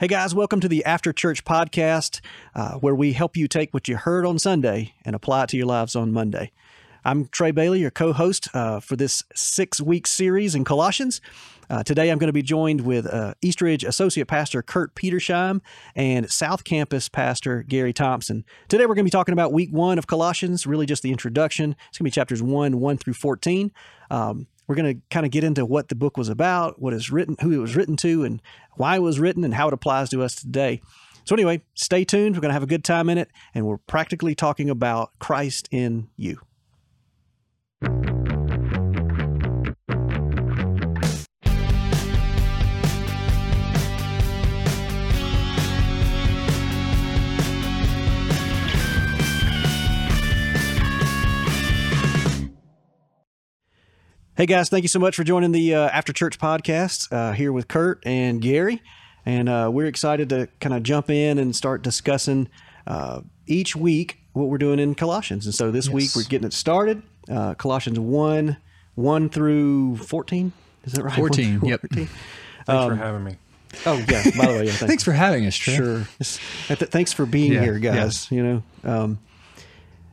Hey guys, welcome to the After Church podcast, uh, where we help you take what you heard on Sunday and apply it to your lives on Monday. I'm Trey Bailey, your co host uh, for this six week series in Colossians. Uh, today I'm going to be joined with uh, Eastridge Associate Pastor Kurt Petersheim and South Campus Pastor Gary Thompson. Today we're going to be talking about week one of Colossians, really just the introduction. It's going to be chapters 1 1 through 14. Um, we're going to kind of get into what the book was about, what is written, who it was written to, and why it was written, and how it applies to us today. So, anyway, stay tuned. We're going to have a good time in it, and we're practically talking about Christ in you. Hey guys, thank you so much for joining the uh, After Church podcast uh, here with Kurt and Gary. And uh, we're excited to kind of jump in and start discussing uh, each week what we're doing in Colossians. And so this yes. week we're getting it started. Uh, Colossians 1 1 through 14. Is that right? 14. 14 yep. Thanks um, for having me. Oh yeah. By the way, yeah, thanks. thanks for having us. Trey. Sure. Thanks for being yeah, here, guys. Yeah. You know, um,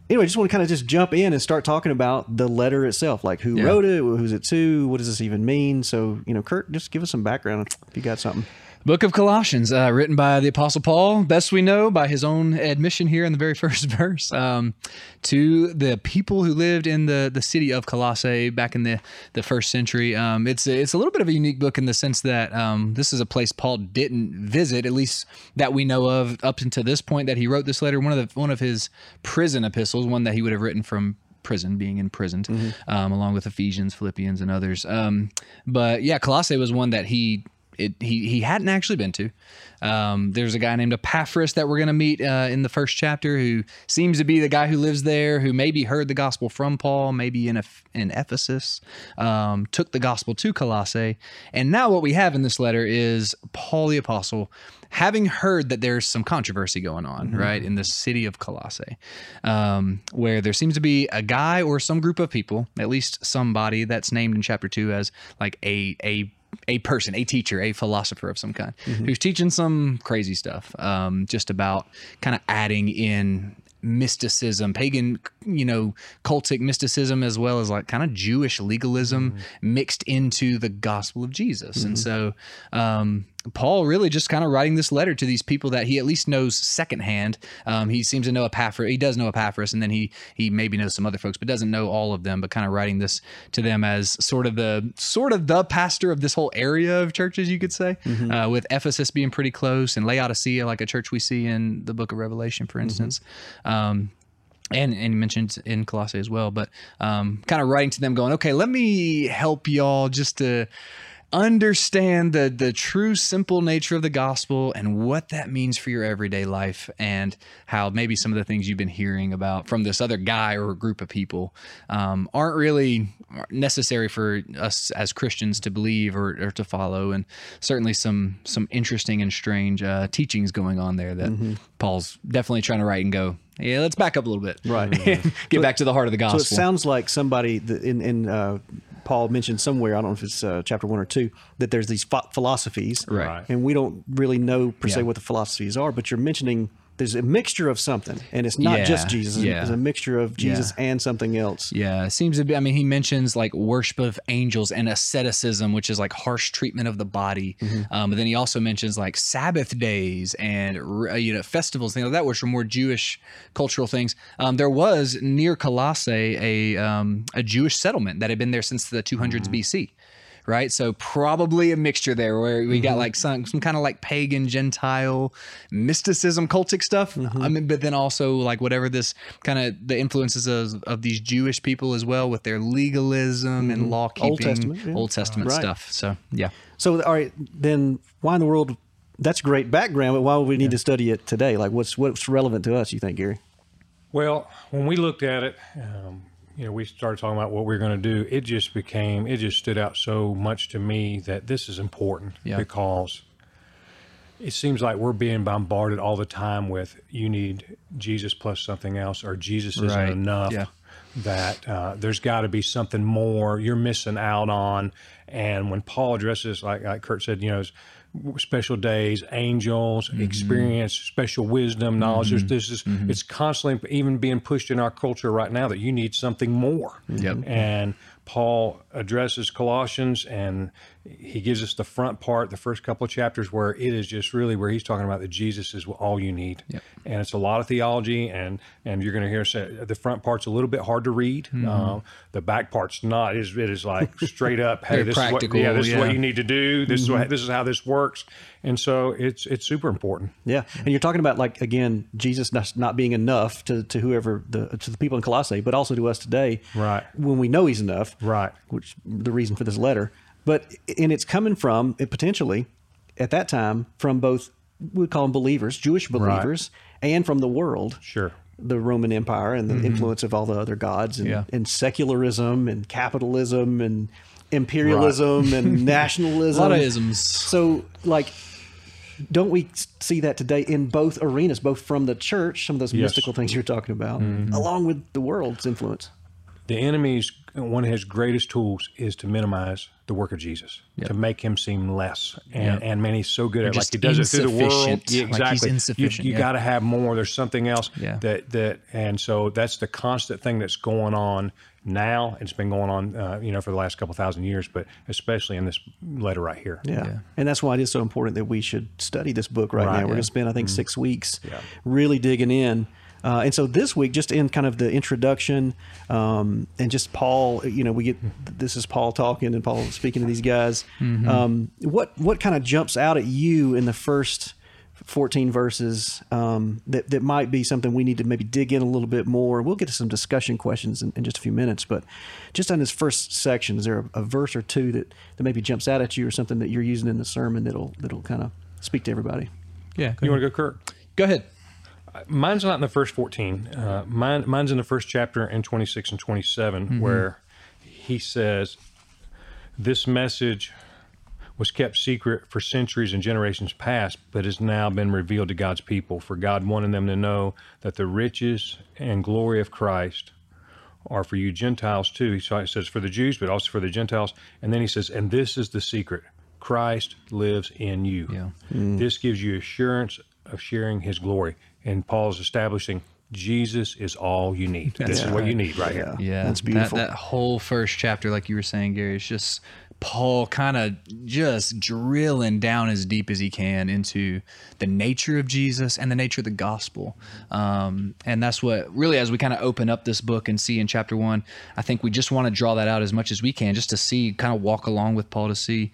anyway, I just want to kind of just jump in and start talking about the letter itself, like who yeah. wrote it, who's it to, what does this even mean? So, you know, Kurt, just give us some background if you got something. Book of Colossians, uh, written by the Apostle Paul, best we know by his own admission here in the very first verse, um, to the people who lived in the, the city of Colossae back in the, the first century. Um, it's it's a little bit of a unique book in the sense that um, this is a place Paul didn't visit, at least that we know of up until this point that he wrote this letter. One of the one of his prison epistles, one that he would have written from prison, being imprisoned, mm-hmm. um, along with Ephesians, Philippians, and others. Um, but yeah, Colossae was one that he it, he he hadn't actually been to. Um, there's a guy named Epaphras that we're going to meet uh, in the first chapter who seems to be the guy who lives there, who maybe heard the gospel from Paul, maybe in a, in Ephesus, um, took the gospel to Colossae, and now what we have in this letter is Paul the apostle having heard that there's some controversy going on, mm-hmm. right, in the city of Colossae, um, where there seems to be a guy or some group of people, at least somebody that's named in chapter two as like a a a person, a teacher, a philosopher of some kind, mm-hmm. who's teaching some crazy stuff, um, just about kind of adding in mysticism, pagan, you know, cultic mysticism, as well as like kind of Jewish legalism mm-hmm. mixed into the gospel of Jesus. Mm-hmm. And so, um, Paul really just kind of writing this letter to these people that he at least knows secondhand. Um, he seems to know Epaphras. He does know Epaphras, and then he he maybe knows some other folks, but doesn't know all of them. But kind of writing this to them as sort of the sort of the pastor of this whole area of churches, you could say, mm-hmm. uh, with Ephesus being pretty close and Laodicea, like a church we see in the Book of Revelation, for mm-hmm. instance. Mm-hmm. Um, and and he mentioned in Colossae as well, but um, kind of writing to them, going, okay, let me help y'all just to understand the the true simple nature of the gospel and what that means for your everyday life and how maybe some of the things you've been hearing about from this other guy or group of people um, aren't really necessary for us as Christians to believe or, or, to follow and certainly some some interesting and strange uh, teachings going on there that mm-hmm. Paul's definitely trying to write and go yeah, let's back up a little bit. Right. Get back to the heart of the gospel. So it sounds like somebody in in uh, Paul mentioned somewhere, I don't know if it's uh, chapter one or two, that there's these philosophies, right? And we don't really know per se what the philosophies are, but you're mentioning there's a mixture of something, and it's not yeah, just Jesus. Yeah. It's a mixture of Jesus yeah. and something else. Yeah, it seems to be. I mean, he mentions like worship of angels and asceticism, which is like harsh treatment of the body. Mm-hmm. Um, but then he also mentions like Sabbath days and you know festivals, things like that, which are more Jewish cultural things. Um, there was near Colossae a um, a Jewish settlement that had been there since the 200s mm-hmm. BC right? So probably a mixture there where we mm-hmm. got like some some kind of like pagan Gentile mysticism, cultic stuff. Mm-hmm. I mean, but then also like whatever this kind of the influences of, of these Jewish people as well with their legalism mm-hmm. and law keeping, Old Testament, yeah. Old Testament right. stuff. So yeah. So all right, then why in the world? That's great background, but why would we need yeah. to study it today? Like, what's what's relevant to us? You think, Gary? Well, when we looked at it, um, you know, we started talking about what we are going to do, it just became, it just stood out so much to me that this is important yeah. because it seems like we're being bombarded all the time with you need Jesus plus something else or Jesus isn't right. enough. Yeah. That uh, there's got to be something more you're missing out on. And when Paul addresses, like, like Kurt said, you know, special days, angels, mm-hmm. experience, special wisdom, knowledge. Mm-hmm. This is mm-hmm. it's constantly even being pushed in our culture right now that you need something more. Yep. And Paul addresses Colossians and he gives us the front part, the first couple of chapters, where it is just really where he's talking about that Jesus is all you need, yep. and it's a lot of theology, and and you're going to hear say the front part's a little bit hard to read, mm-hmm. um, the back part's not. It is, it is like straight up, hey, this practical, is what, yeah, this yeah. is what you need to do. This mm-hmm. is what, this is how this works, and so it's it's super important. Yeah, and you're talking about like again Jesus not being enough to to whoever the to the people in Colossae, but also to us today, right? When we know He's enough, right? Which the reason for this letter but and it's coming from it potentially at that time from both we call them believers, Jewish believers, right. and from the world. Sure. The Roman Empire and the mm-hmm. influence of all the other gods and, yeah. and secularism and capitalism and imperialism right. and nationalism. A lot of isms. So, like, don't we see that today in both arenas, both from the church, some of those yes. mystical things you're talking about, mm-hmm. along with the world's influence? The enemy's one of his greatest tools is to minimize the work of Jesus, yep. to make him seem less. And, yep. and man, he's so good at like he does it through the world. Yeah, exactly. Like he's insufficient. You, you yeah. got to have more. There's something else yeah. that that, and so that's the constant thing that's going on now. It's been going on, uh, you know, for the last couple thousand years, but especially in this letter right here. Yeah. yeah. and that's why it is so important that we should study this book right, right now. We're going to spend, I think, mm-hmm. six weeks really digging in. Uh, and so this week, just in kind of the introduction, um, and just Paul, you know, we get this is Paul talking and Paul speaking to these guys. Mm-hmm. Um, what what kind of jumps out at you in the first 14 verses um, that, that might be something we need to maybe dig in a little bit more. We'll get to some discussion questions in, in just a few minutes, but just on this first section, is there a, a, verse or two that, that maybe jumps out at you or something that you're using in the sermon that'll, that'll kind of speak to everybody? Yeah. You want to go, Kurt? Go ahead mine's not in the first 14. Uh, mine, mine's in the first chapter in 26 and 27, mm-hmm. where he says, This message was kept secret for centuries and generations past, but has now been revealed to God's people. For God wanted them to know that the riches and glory of Christ are for you Gentiles too. He says for the Jews, but also for the Gentiles. And then he says, and this is the secret Christ lives in you. Yeah. Mm. This gives you assurance of sharing his glory and Paul's establishing Jesus is all you need. That's this is what you need right yeah. here. Yeah, that's beautiful. That, that, whole first chapter, like you were saying, Gary, is just Paul kind of just drilling down as deep as he can into the nature of Jesus and the nature of the gospel. Um, and that's what really, as we kind of open up this book and see in chapter one, I think we just want to draw that out as much as we can, just to see, kind of walk along with Paul to see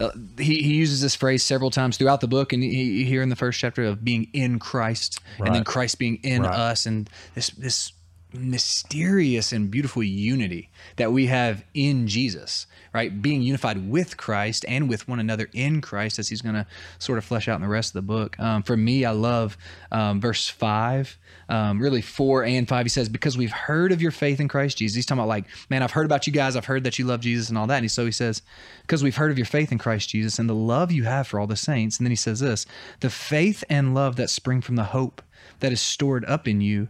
uh, he, he uses this phrase several times throughout the book, and he, here in the first chapter of being in Christ, right. and then Christ being in right. us, and this this mysterious and beautiful unity that we have in Jesus, right? Being unified with Christ and with one another in Christ, as he's going to sort of flesh out in the rest of the book. Um, for me, I love um, verse five, um, really four and five. He says, Because we've heard of your faith in Christ Jesus. He's talking about, like, man, I've heard about you guys. I've heard that you love Jesus and all that. And so he says, Because we've heard of your faith in Christ Jesus and the love you have for all the saints. And then he says this the faith and love that spring from the hope that is stored up in you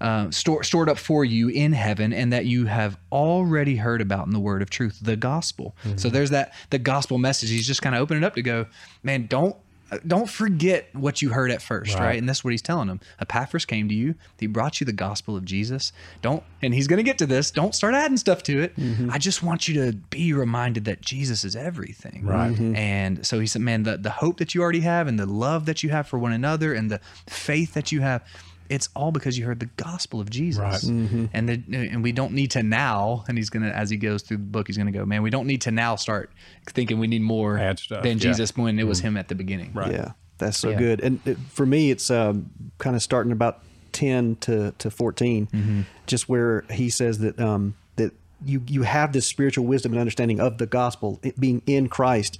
uh, store, stored up for you in heaven and that you have already heard about in the word of truth, the gospel. Mm-hmm. So there's that, the gospel message. He's just kind of opening up to go, man, don't don't forget what you heard at first, right. right? And that's what he's telling them. Epaphras came to you. He brought you the gospel of Jesus. Don't, and he's going to get to this. Don't start adding stuff to it. Mm-hmm. I just want you to be reminded that Jesus is everything. Right. Mm-hmm. And so he said, man, the, the hope that you already have and the love that you have for one another and the faith that you have, it's all because you heard the gospel of Jesus. Right. Mm-hmm. And the, and we don't need to now, and he's gonna as he goes through the book, he's gonna go, man, we don't need to now start thinking we need more than yeah. Jesus when it was mm-hmm. him at the beginning. Right. Yeah, that's so yeah. good. And it, for me, it's um, kind of starting about ten to to 14 mm-hmm. just where he says that um, that you you have this spiritual wisdom and understanding of the gospel, being in Christ,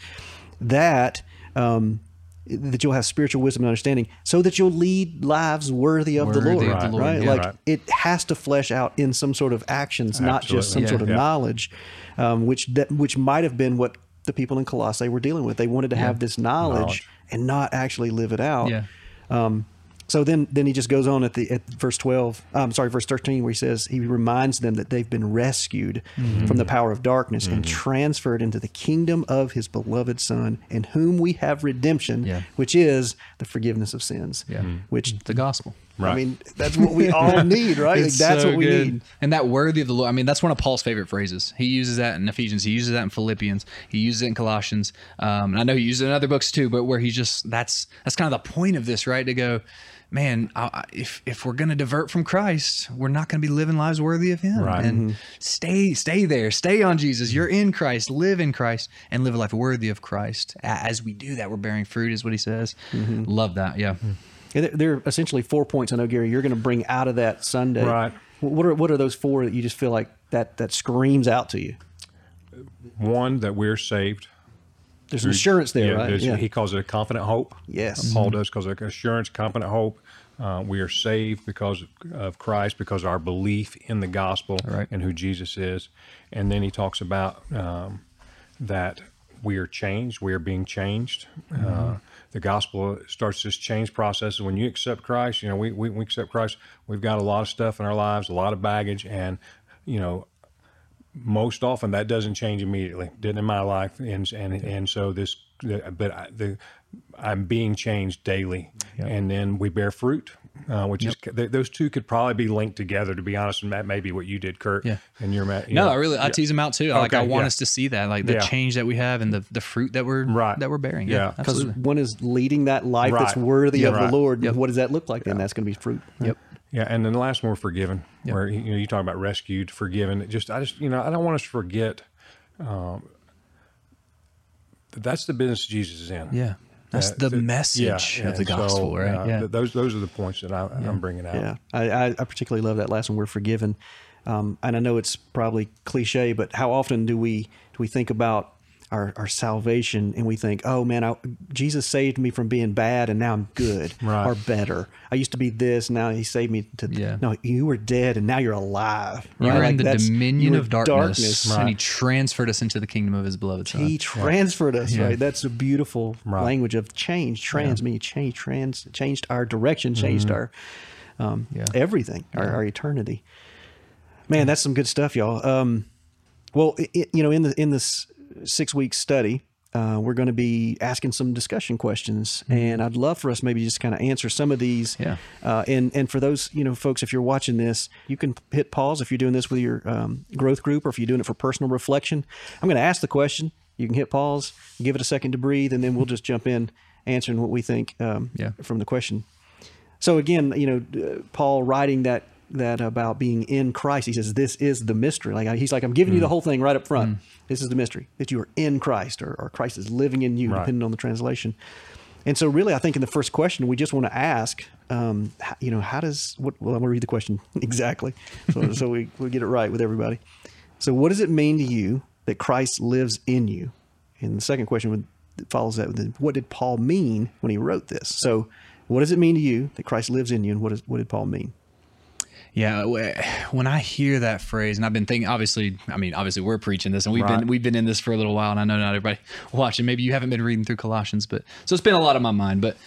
that. Um, that you'll have spiritual wisdom and understanding so that you'll lead lives worthy of, worthy the, Lord, of the Lord, right? Yeah, like right. it has to flesh out in some sort of actions, Absolutely. not just some yeah, sort of yeah. knowledge, um, which that, which might have been what the people in Colossae were dealing with. They wanted to have this knowledge, knowledge, and not actually live it out. Yeah. Um, So then, then he just goes on at the at verse twelve. I'm sorry, verse thirteen, where he says he reminds them that they've been rescued Mm-hmm. from the power of darkness and transferred into the kingdom of his beloved Son, in whom we have redemption, Yeah. which is the forgiveness of sins. Yeah. Which The gospel. I mean, that's what we all need, right? Like, that's so what we good. need. And that worthy of the Lord. I mean, that's one of Paul's favorite phrases. He uses that in Ephesians. He uses that in Philippians. He uses it in Colossians. Um, and I know he uses it in other books too. But where he just that's that's kind of the point of this, right? To go, man, I, I- if if we're going to divert from Christ, we're not going to be living lives worthy of Him. Right. And mm-hmm. stay stay there, stay on Jesus. You're in Christ. Live in Christ and live a life worthy of Christ. As we do that, we're bearing fruit, is what he says. Mm-hmm. Love that. Yeah. Mm-hmm. And there- There are essentially four points. I know, Gary, you're going to bring out of that Sunday. Right. What are what are those four that you just feel like that that screams out to you? One that we're saved. There's an assurance there, Yeah, right? Yeah. He calls it a confident hope. Yes. Paul does calls it assurance, confident hope. Uh, we are saved because of Christ, because of our belief in the gospel Right. and who Jesus is. And then he talks about um, that we are changed. We are being changed. Uh, the gospel starts this change process. When you accept Christ, you know, we, we, we accept Christ. We've got a lot of stuff in our lives, a lot of baggage, and you know, most often that doesn't change immediately. Didn't in my life, and and and so this, but I, the I'm being changed daily, and then we bear fruit, uh, which is th- those two could probably be linked together. To be honest, and that may be what you did, Kurt. Yeah. and your ma- you No, know, I really I yeah. tease them out too. Like I want yeah. us to see that, like the Yeah. change that we have and the the fruit that we're Right. that we're bearing. Yeah. Yeah, because absolutely. one is leading that life that's worthy Yeah, of right. the Lord. Yep. What does that look like? Then that's going to be fruit. Yep. Yeah, and then the last one, we're forgiven. Where you know you talk about rescued, forgiven. It just I just you know I don't want us to forget. Um, that's the business Jesus is in. Yeah, that's the th- message yeah, of the and so, gospel, right? uh, yeah, th- those those are the points that I, I'm bringing out. Yeah, I, I, I particularly love that last one. We're forgiven, um, and I know it's probably cliche, but how often do we do we think about our, our salvation and we think, oh man, I, Jesus saved me from being bad and now I'm good Right. or better. I used to be this, now He saved me to. Yeah. No, you were dead and now you're alive. you right? were Like in the that's- dominion you were of darkness, and He transferred us into the kingdom of His beloved Son. He transferred us, Yeah. right? That's a beautiful Right. language of change. Trans meaning change, trans changed our direction, changed our um, Yeah. everything, our, our eternity. Man, that's some good stuff, y'all. Um, well, i i you know, in the in this six week study, uh, we're going to be asking some discussion questions, and I'd love for us maybe just kind of answer some of these. Yeah. Uh, and and for those you know folks, if you're watching this, you can hit pause if you're doing this with your um, growth group, or if you're doing it for personal reflection. I'm going to ask the question. You can hit pause, give it a second to breathe, and then we'll just jump in answering what we think um, Yeah. from the question. So again, you know, uh, Paul writing that that about being in Christ, he says this is the mystery. Like he's like, I'm giving you Mm. the whole thing right up front. This is the mystery that you are in Christ, or, or Christ is living in you, Right. depending on the translation. And so, really, I think in the first question, we just want to ask, um, you know, how does what? Well, I'm going to read the question exactly, so, so we we get it right with everybody. So, what does it mean to you that Christ lives in you? And the second question would, that follows that. with What did Paul mean when he wrote this? So, what does it mean to you that Christ lives in you, and what is what did Paul mean? Yeah, when I hear that phrase, and I've been thinking, obviously, I mean, obviously, we're preaching this, and we've Right. been we've been in this for a little while, and I know not everybody watching. Maybe you haven't been reading through Colossians, but so it's been a lot on my mind. But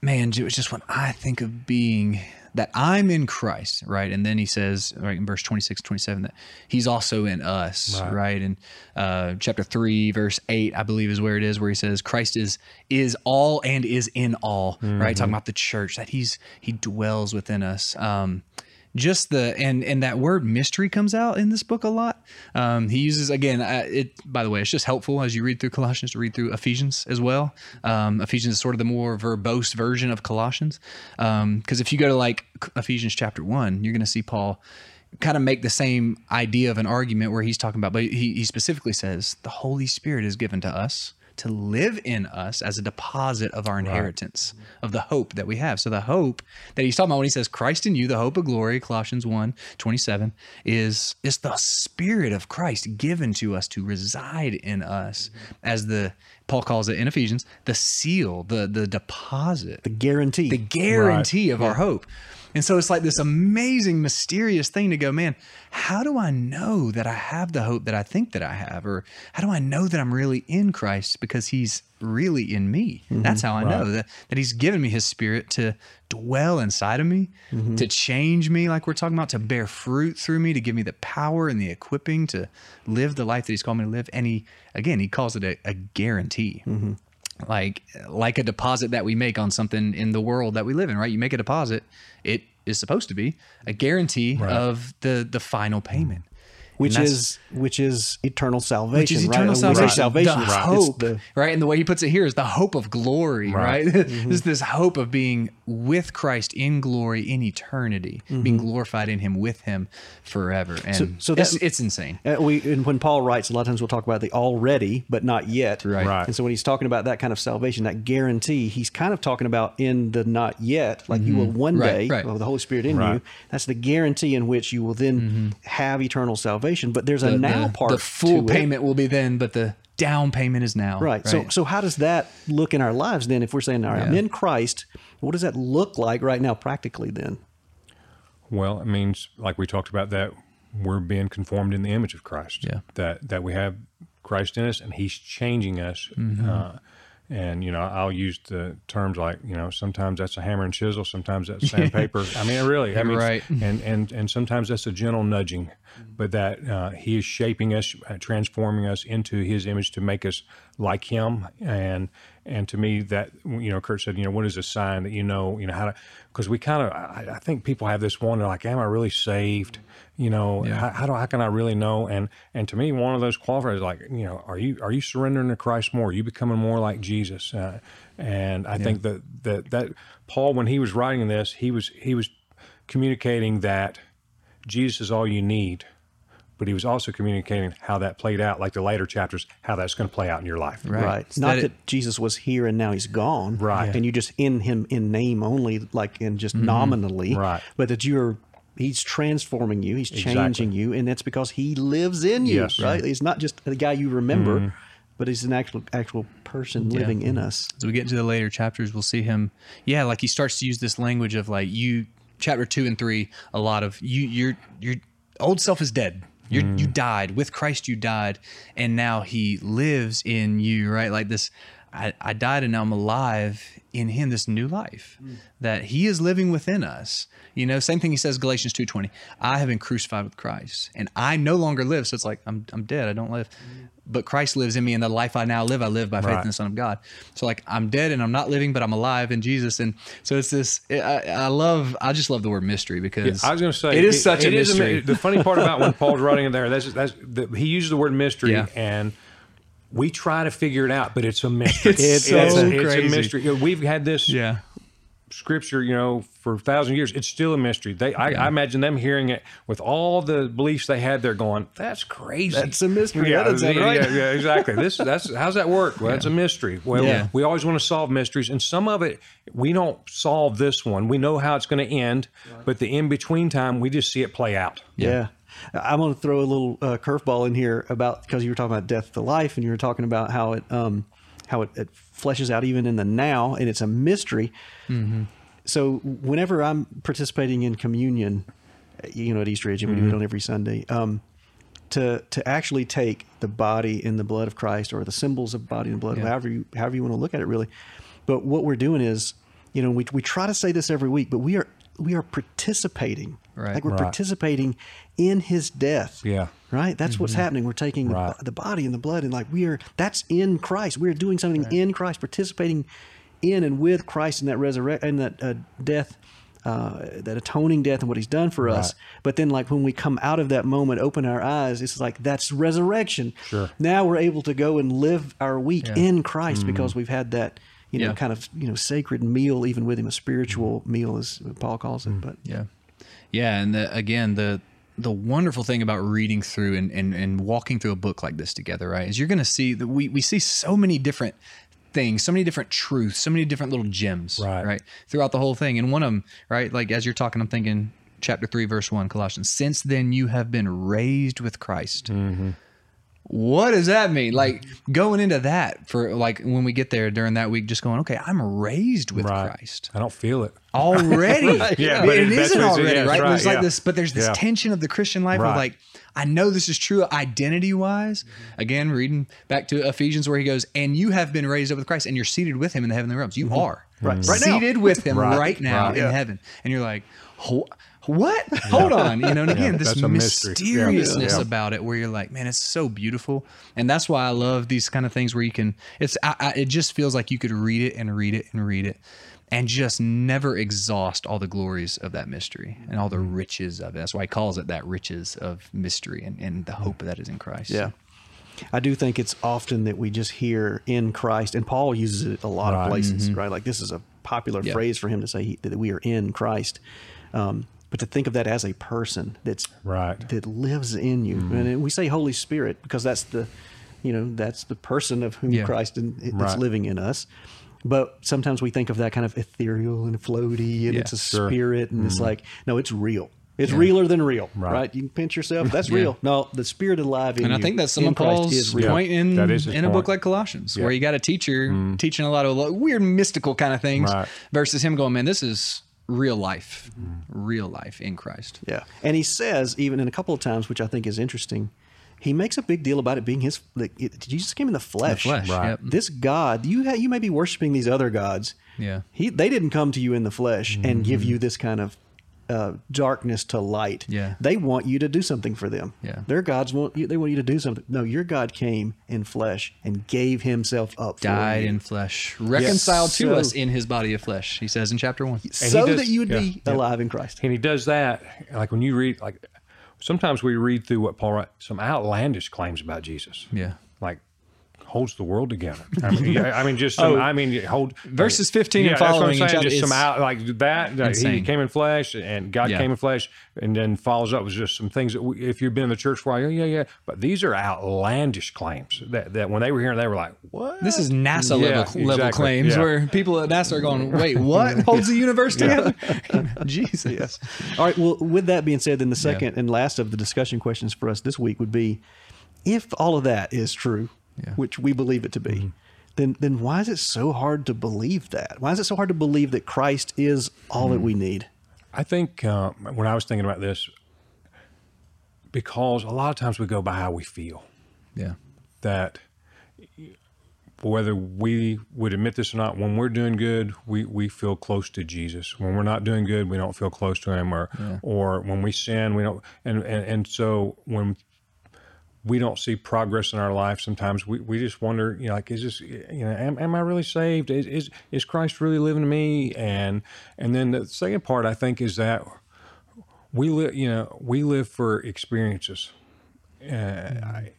man, it's just when I think of being that I'm in Christ, right? And then he says, right in verse 26, 27, that he's also in us, Right. right? And uh, chapter 3, verse 8, I believe is where it is, where he says, Christ is is all and is in all, right? Talking about the church, that he's he dwells within us. Um, just the and and that word mystery comes out in this book a lot. Um, he uses again. It by the way, it's just helpful as you read through Colossians to read through Ephesians as well. Um, Ephesians is sort of the more verbose version of Colossians. Because if you go to like Ephesians chapter one, you're going to see Paul kind of make the same idea of an argument where he's talking about, but he, he specifically says the Holy Spirit is given to us to live in us as a deposit of our inheritance of the hope that we have. So the hope that he's talking about when he says Christ in you, the hope of glory, Colossians 1, 27, is is the spirit of Christ given to us to reside in us as the Paul calls it in Ephesians, the seal, the the deposit The guarantee. the guarantee of our hope. And so it's like this amazing, mysterious thing to go, man, how do I know that I have the hope that I think that I have? Or how do I know that I'm really in Christ because he's really in me. Mm-hmm. That's how I know that, that he's given me his spirit to dwell inside of me, mm-hmm. to change me, like we're talking about, to bear fruit through me, to give me the power and the equipping to live the life that he's called me to live. And he, again, he calls it a, a guarantee. Mm-hmm. Like like a deposit that we make on something in the world that we live in, right? You make a deposit, it is supposed to be a guarantee of the the final payment. Which is which is eternal salvation, which is eternal When we say salvation. salvation, The it's- it's hope, the- right? And the way he puts it here is the hope of glory, right? Right. There's this hope of being with Christ in glory in eternity, being glorified in Him with Him forever, and so it's, that- it's insane. Uh, we and when Paul writes, a lot of times we'll talk about the already, but not yet. Right. Right. And so when he's talking about that kind of salvation, that guarantee, he's kind of talking about in the not yet, like you will one Mm-hmm. Right, day, right. with the Holy Spirit in you. That's the guarantee in which you will then have eternal salvation. But there's a The, now the, part. the full to it. payment will be then, but the down payment is now. Right. So so how does that look in our lives then? If we're saying, all right, I'm in Christ, what does that look like right now practically then? Well, it means like we talked about that we're being conformed in the image of Christ. Yeah. That that we have Christ in us, and He's changing us. Mm-hmm. Uh, and you know, I'll use the terms like you know, sometimes that's a hammer and chisel, sometimes that's sandpaper. I mean, really, I mean, Right. and and and sometimes that's a gentle nudging, but that uh, He is shaping us, uh, transforming us into His image to make us like Him. And and to me, that you know, Kurt said, you know, what is a sign that you know, you know how to? Because we kind of, I, I think people have this wonder, like, am I really saved? You know, how, how do how can I really know? And and to me, one of those qualifiers, is like, you know, are you are you surrendering to Christ more? Are you becoming more like Jesus? Uh, and I think that that that Paul, when he was writing this, he was he was communicating that Jesus is all you need, but he was also communicating how that played out, like the later chapters, how that's going to play out in your life. Right. Not So that, that it- Jesus was here and now he's gone. Right. And you just in him in name only, like in just mm-hmm. nominally. Right. But that you're he's transforming you, he's changing Exactly. you, and that's because he lives in you. Yes. Right? He's not just the guy you remember, mm-hmm. but he's an actual actual person living in us. as we get into the later chapters, we'll see him. Yeah, like he starts to use this language of like you, chapter two and three. A lot of you, your your old self is dead. You you died with Christ. You died, and now He lives in you. Right, like this. I, I died and now I'm alive in him this new life that he is living within us. You know same thing he says galatians 2.20 i have been crucified with christ and i no longer live. So it's like i'm, I'm dead. I don't live. But christ lives in me and the life i now live i live by faith Right. in the son of god. So like i'm dead and i'm not living but i'm alive in jesus. And so it's this i, I love i just love the word mystery because I was going to say it is such a it is mystery. the funny part about when Paul's writing in there, that's that's the, he uses the word mystery, Yeah. and we try to figure it out, but it's a mystery. It's so it's, a crazy. mystery. You know, we've had this yeah scripture, you know, for a thousand years. It's still a mystery. They, I, I imagine them hearing it with all the beliefs they had. They're going, "That's crazy. That's a mystery. Yeah, That yeah, right." yeah, yeah, exactly. This that's how's that work? Well, that's a mystery. Well, Yeah. we always want to solve mysteries, and some of it we don't solve. This one, we know how it's going to end, but the in between time, we just see it play out. Yeah. I'm going to throw a little uh, curveball in here about because you were talking about death to life, and you were talking about how it um, how it, it fleshes out even in the now, and it's a mystery. So whenever I'm participating in communion, you know, at Eastridge, and we do it on every Sunday, um, to to actually take the body and the blood of Christ, or the symbols of body and blood, Yeah. however you however you want to look at it, really. But what we're doing is, you know, we we try to say this every week, but we are we are participating, Right. Like we're Right. participating in His death, Yeah. right. That's what's happening. We're taking the, Right. the body and the blood, and like we are. That's in Christ. We're doing something in Christ, participating in and with Christ in that resurrection and that uh, death. Uh, that atoning death and what he's done for us, but then like when we come out of that moment, open our eyes, it's like that's resurrection. Sure. Now we're able to go and live our week Yeah. in Christ because we've had that, you know, Yeah. kind of you know sacred meal even with him, a spiritual mm-hmm. meal as Paul calls it. Mm-hmm. But Yeah, yeah, and the, again, the the wonderful thing about reading through and, and and walking through a book like this together, right, is you're going to see that we we see so many different things, so many different truths, so many different little gems, Right. right, throughout the whole thing. And one of them, right, like as you're talking, I'm thinking chapter three, verse one, Colossians. Since then, you have been raised with Christ. Mm-hmm. What does that mean? Like going into that for like when we get there during that week, just going, okay, I'm raised with Right. Christ I don't feel it. already. Yeah, but but it it- that's isn't already, is, right? right, There's like yeah. this, but there's this Yeah. tension of the Christian life of like, I know this is true identity wise. Again, reading back to Ephesians where he goes, and you have been raised up with Christ and you're seated with him in the heavenly realms. You are Mm-hmm. Right. Right now. seated with him right, Right. now Right. in Yeah. heaven. And you're like, "Wh- what? Hold on. You know, and again, this that's a mystery. Yeah. mysteriousness Yeah. about it where you're like, man, it's so beautiful. And that's why I love these kind of things where you can, it's, I, I, it just feels like you could read it and read it and read it and just never exhaust all the glories of that mystery and all the Mm-hmm. riches of it. That's why he calls it that riches of mystery and, and the hope that is in Christ. Yeah. I do think it's often that we just hear in Christ, and Paul uses it a lot Right. of places, right? Like this is a popular Mm-hmm. Yeah. phrase for him to say he, that we are in Christ. Um, but to think of that as a person that's Right. Mm-hmm. that lives in you, and we say Holy Spirit because that's the, you know, that's the person of whom Yeah. Christ in, that's Right. living in us. But sometimes we think of that kind of ethereal and floaty, and Yeah, it's a sure. spirit, and Mm-hmm. it's like no, it's real. It's realer than real, right. Right. You can pinch yourself. That's Yeah. real. No, the spirit alive in you. And I think that's some in of Paul's is real. point in, That is his in a book like Colossians, where you got a teacher teaching a lot of weird mystical kind of things Right. versus him going, man, this is real life, mm-hmm. real life in Christ. Yeah, and he says even in a couple of times, which I think is interesting, he makes a big deal about it being his. Like, it, Jesus came in the flesh. flesh, Right. yep. This God, you ha- you may be worshiping these other gods. Yeah. He they didn't come to you in the flesh and mm-hmm. give you this kind of uh, darkness to light. Yeah. They want you to do something for them. Yeah. Their gods want you. They want you to do something. No, your God came in flesh and gave Himself up. Died for you. in flesh, reconciled to So- us in his body of flesh, he says in chapter one. so does- that you would be yeah, yeah. alive in Christ. And he does that, like when you read, like sometimes we read through what Paul wrote, some outlandish claims about Jesus. Yeah. Like holds the world together. I mean, yeah, I mean, just some, oh, I mean, hold Verses 15 and Yeah, that's what I'm following in saying. chapter- Just some out like that. that he came in flesh, and God Yeah. came in flesh, and then follows up with just some things that we, if you've been in the church for a while, yeah, yeah, yeah. But these are outlandish claims that, that when they were hearing, they were like, "What?" This is NASA Yeah, level, level claims Yeah. where people at NASA are going, wait, what holds the universe together? Jesus. All right. Well, with that being said, then the second and last of the discussion questions for us this week would be if all of that is true, Yeah. which we believe it to be, Mm-hmm. then then why is it so hard to believe that? Why is it so hard to believe that Christ is all that Mm. we need? I think uh, when I was thinking about this, because a lot of times we go by how we feel. Yeah. that whether we would admit this or not, when we're doing good, we, we feel close to Jesus. When we're not doing good, we don't feel close to him or or when we sin, we don't and, and, and so when we don't see progress in our life, sometimes we, we just wonder, you know, like, is this, you know, am, am I really saved? Is, is, is Christ really living in me? And, and then the second part, I think, is that we live, you know, we live for experiences. Uh, I,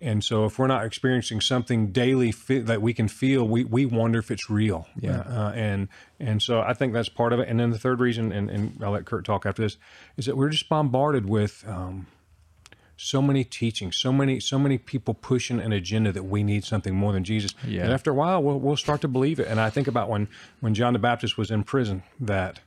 and so if we're not experiencing something daily fe- that we can feel, we, we wonder if it's real. Yeah. Uh, and and so I think that's part of it. And then the third reason, and, and I'll let Kurt talk after this, is that we're just bombarded with um, so many teachings, so many so many people pushing an agenda that we need something more than Jesus. Yeah. And after a while, we'll, we'll start to believe it. And I think about when when John the Baptist was in prison, that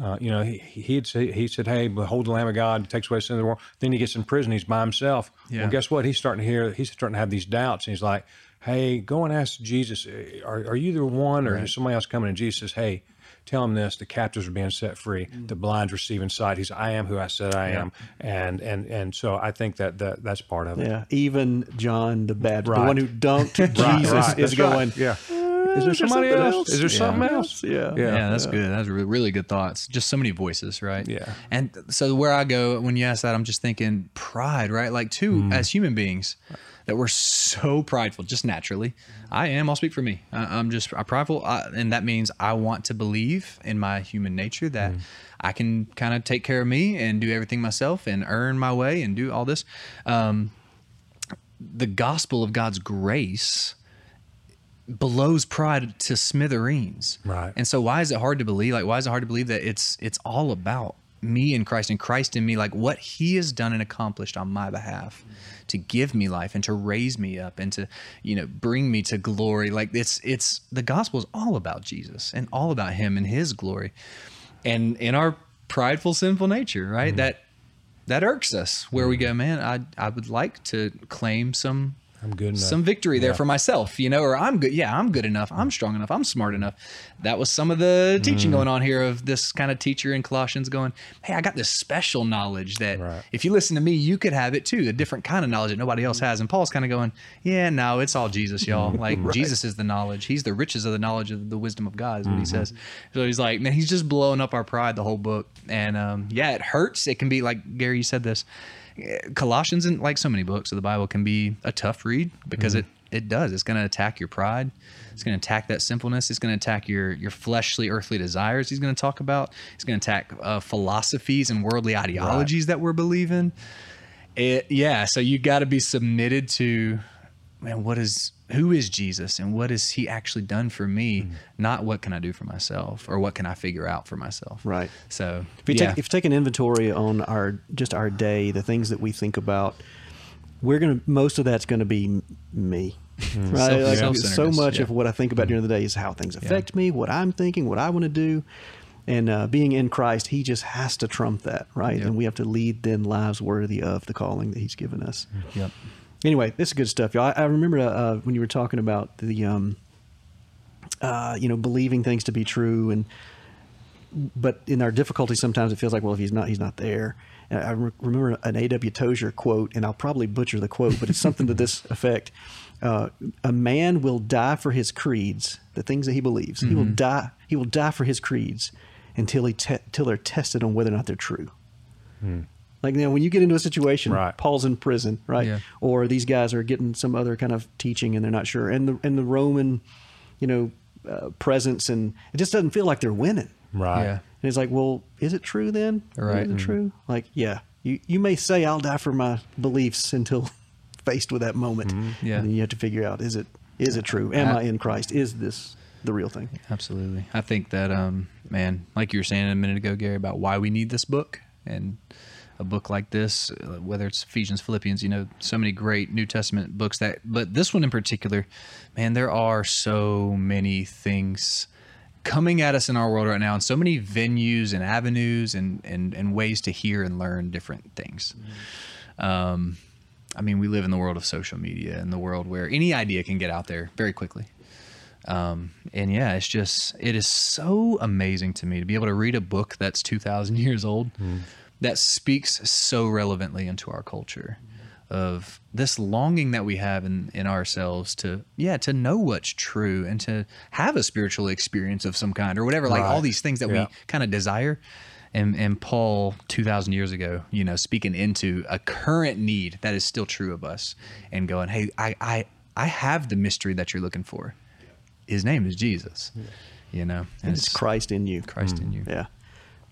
uh, you know, he he'd say, he said, "Hey, behold the Lamb of God takes away the sin of the world." Then he gets in prison; he's by himself. Yeah. Well, guess what? He's starting to hear. He's starting to have these doubts, and he's like, "Hey, go and ask Jesus. uh, Are, are you the one, or is somebody else coming?" And Jesus says, "Hey." Tell him this: the captives are being set free, mm. the blind receiving sight. He's, I am who I said I am, and and and so I think that, that that's part of it. Yeah. Even John the Baptist, the one who dunked Jesus, right. is That's right. going. Yeah. Uh, is there somebody something else? Is there something else? Yeah. Yeah. Yeah, that's good. That's really, really good thoughts. Just so many voices, right? Yeah. And so where I go when you ask that, I'm just thinking pride, right? Like too, mm. as human beings, that we're so prideful, just naturally. I am. I'll speak for me. I, I'm just I'm prideful, I, and that means I want to believe in my human nature that I can kind of take care of me and do everything myself and earn my way and do all this. Um, the gospel of God's grace blows pride to smithereens. Right. And so why is it hard to believe? Like why is it hard to believe that it's it's all about me in Christ and Christ in me, like what he has done and accomplished on my behalf to give me life and to raise me up and to, you know, bring me to glory. Like it's it's the gospel is all about Jesus and all about him and his glory. And in our prideful sinful nature, right? Mm-hmm. That that irks us where we go, man, I, I would like to claim some I'm good enough. some victory there for myself, you know, or I'm good. Yeah, I'm good enough. I'm strong enough. I'm smart enough. That was some of the teaching mm. going on here of this kind of teacher in Colossians going, Hey, I got this special knowledge that Right. if you listen to me, you could have it too. A different kind of knowledge that nobody else mm. has. And Paul's kind of going, Yeah, no, it's all Jesus, y'all. Like Jesus is the knowledge. He's the riches of the knowledge of the wisdom of God, is what he mm-hmm. says. So he's like, Man, he's just blowing up our pride the whole book. And um, yeah, it hurts. It can be like Gary, you said this. Colossians and like so many books of the Bible can be a tough read because it it does. It's going to attack your pride. It's going to attack that sinfulness. It's going to attack your your fleshly, earthly desires. He's going to talk about. It's going to attack uh, philosophies and worldly ideologies that we're believing. It yeah. So you got to be submitted to man. What is who is Jesus and what has He actually done for me? Not what can I do for myself or what can I figure out for myself. Right. So If you yeah. take if you take an inventory on our just our day, the things that we think about, we're gonna most of that's gonna be me. Right, Self- like, so much yeah. of what I think about during the day is how things affect me, what I'm thinking, what I want to do, and uh, being in Christ, He just has to trump that, right? Yep. And we have to lead then lives worthy of the calling that He's given us. Yep. Anyway, this is good stuff, y'all. I, I remember uh, when you were talking about the, um, uh, you know, believing things to be true, and but in our difficulty, sometimes it feels like, well, if he's not, he's not there. And I re- remember an A.W. Tozer quote, and I'll probably butcher the quote, but it's something to this effect: uh, "A man will die for his creeds, the things that he believes. He will die. He will die for his creeds until he te- till they're tested on whether or not they're true." Like you know, when you get into a situation, Right. Paul's in prison, right? Yeah. Or these guys are getting some other kind of teaching and they're not sure, and the and the Roman, you know, uh, presence, and it just doesn't feel like they're winning. right. Yeah. And it's like, well, is it true then? Right. Is it true? Like, yeah, you you may say I'll die for my beliefs until faced with that moment. Yeah. And then you have to figure out is it is it true? Am I- I in Christ? Is this the real thing? Absolutely. I think that, um, man, like you were saying a minute ago, Gary, about why we need this book and a book like this, uh, whether it's Ephesians, Philippians, you know, so many great New Testament books that, but this one in particular, man, there are so many things coming at us in our world right now and so many venues and avenues and, and, and ways to hear and learn different things. Um, I mean, we live in the world of social media and the world where any idea can get out there very quickly. Um, and yeah, it's just it is so amazing to me to be able to read a book that's two thousand years old that speaks so relevantly into our culture of this longing that we have in, in ourselves to yeah to know what's true and to have a spiritual experience of some kind or whatever like all these things that Yeah. we kind of desire. And and Paul 2000 years ago you know speaking into a current need that is still true of us and going hey I I I have the mystery that you're looking for. His name is Jesus. You know And it's Christ in you. Christ in mm. you. Yeah.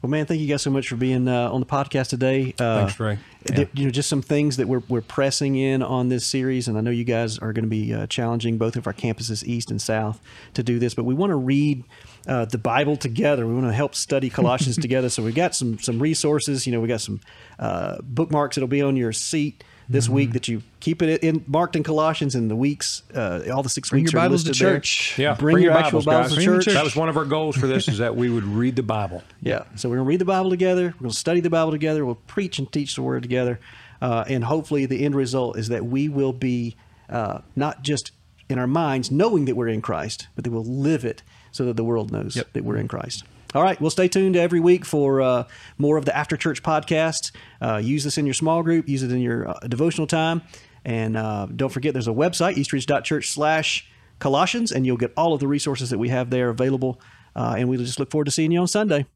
Well, man, thank you guys so much for being uh, on the podcast today. Uh, Thanks, Trey. th- You know, just some things that we're we're pressing in on this series, and I know you guys are going to be uh, challenging both of our campuses, east and south, to do this. But we want to read uh, the Bible together. We want to help study Colossians together. So we've got some some resources. You know, we got some uh, bookmarks that'll be on your seat this Mm-hmm. week that you keep it in marked in Colossians in the weeks. Uh, all the six Bring weeks your are Bibles to listed there. church. Yeah, Bring your actual Bibles guys. to Bring your church. That was one of our goals for this: is that we would read the Bible. Yeah. So we're going to read the Bible together. We're going to study the Bible together. We'll preach and teach the Word together. Uh, and hopefully, the end result is that we will be uh, not just in our minds knowing that we're in Christ, but that we'll live it so that the world knows Yep. that we're in Christ. All right. Well, stay tuned every week for uh, more of the After Church podcast. Uh, use this in your small group, use it in your uh, devotional time. And uh, don't forget, there's a website, eastridge.church slash Colossians, and you'll get all of the resources that we have there available. Uh, and we just look forward to seeing you on Sunday.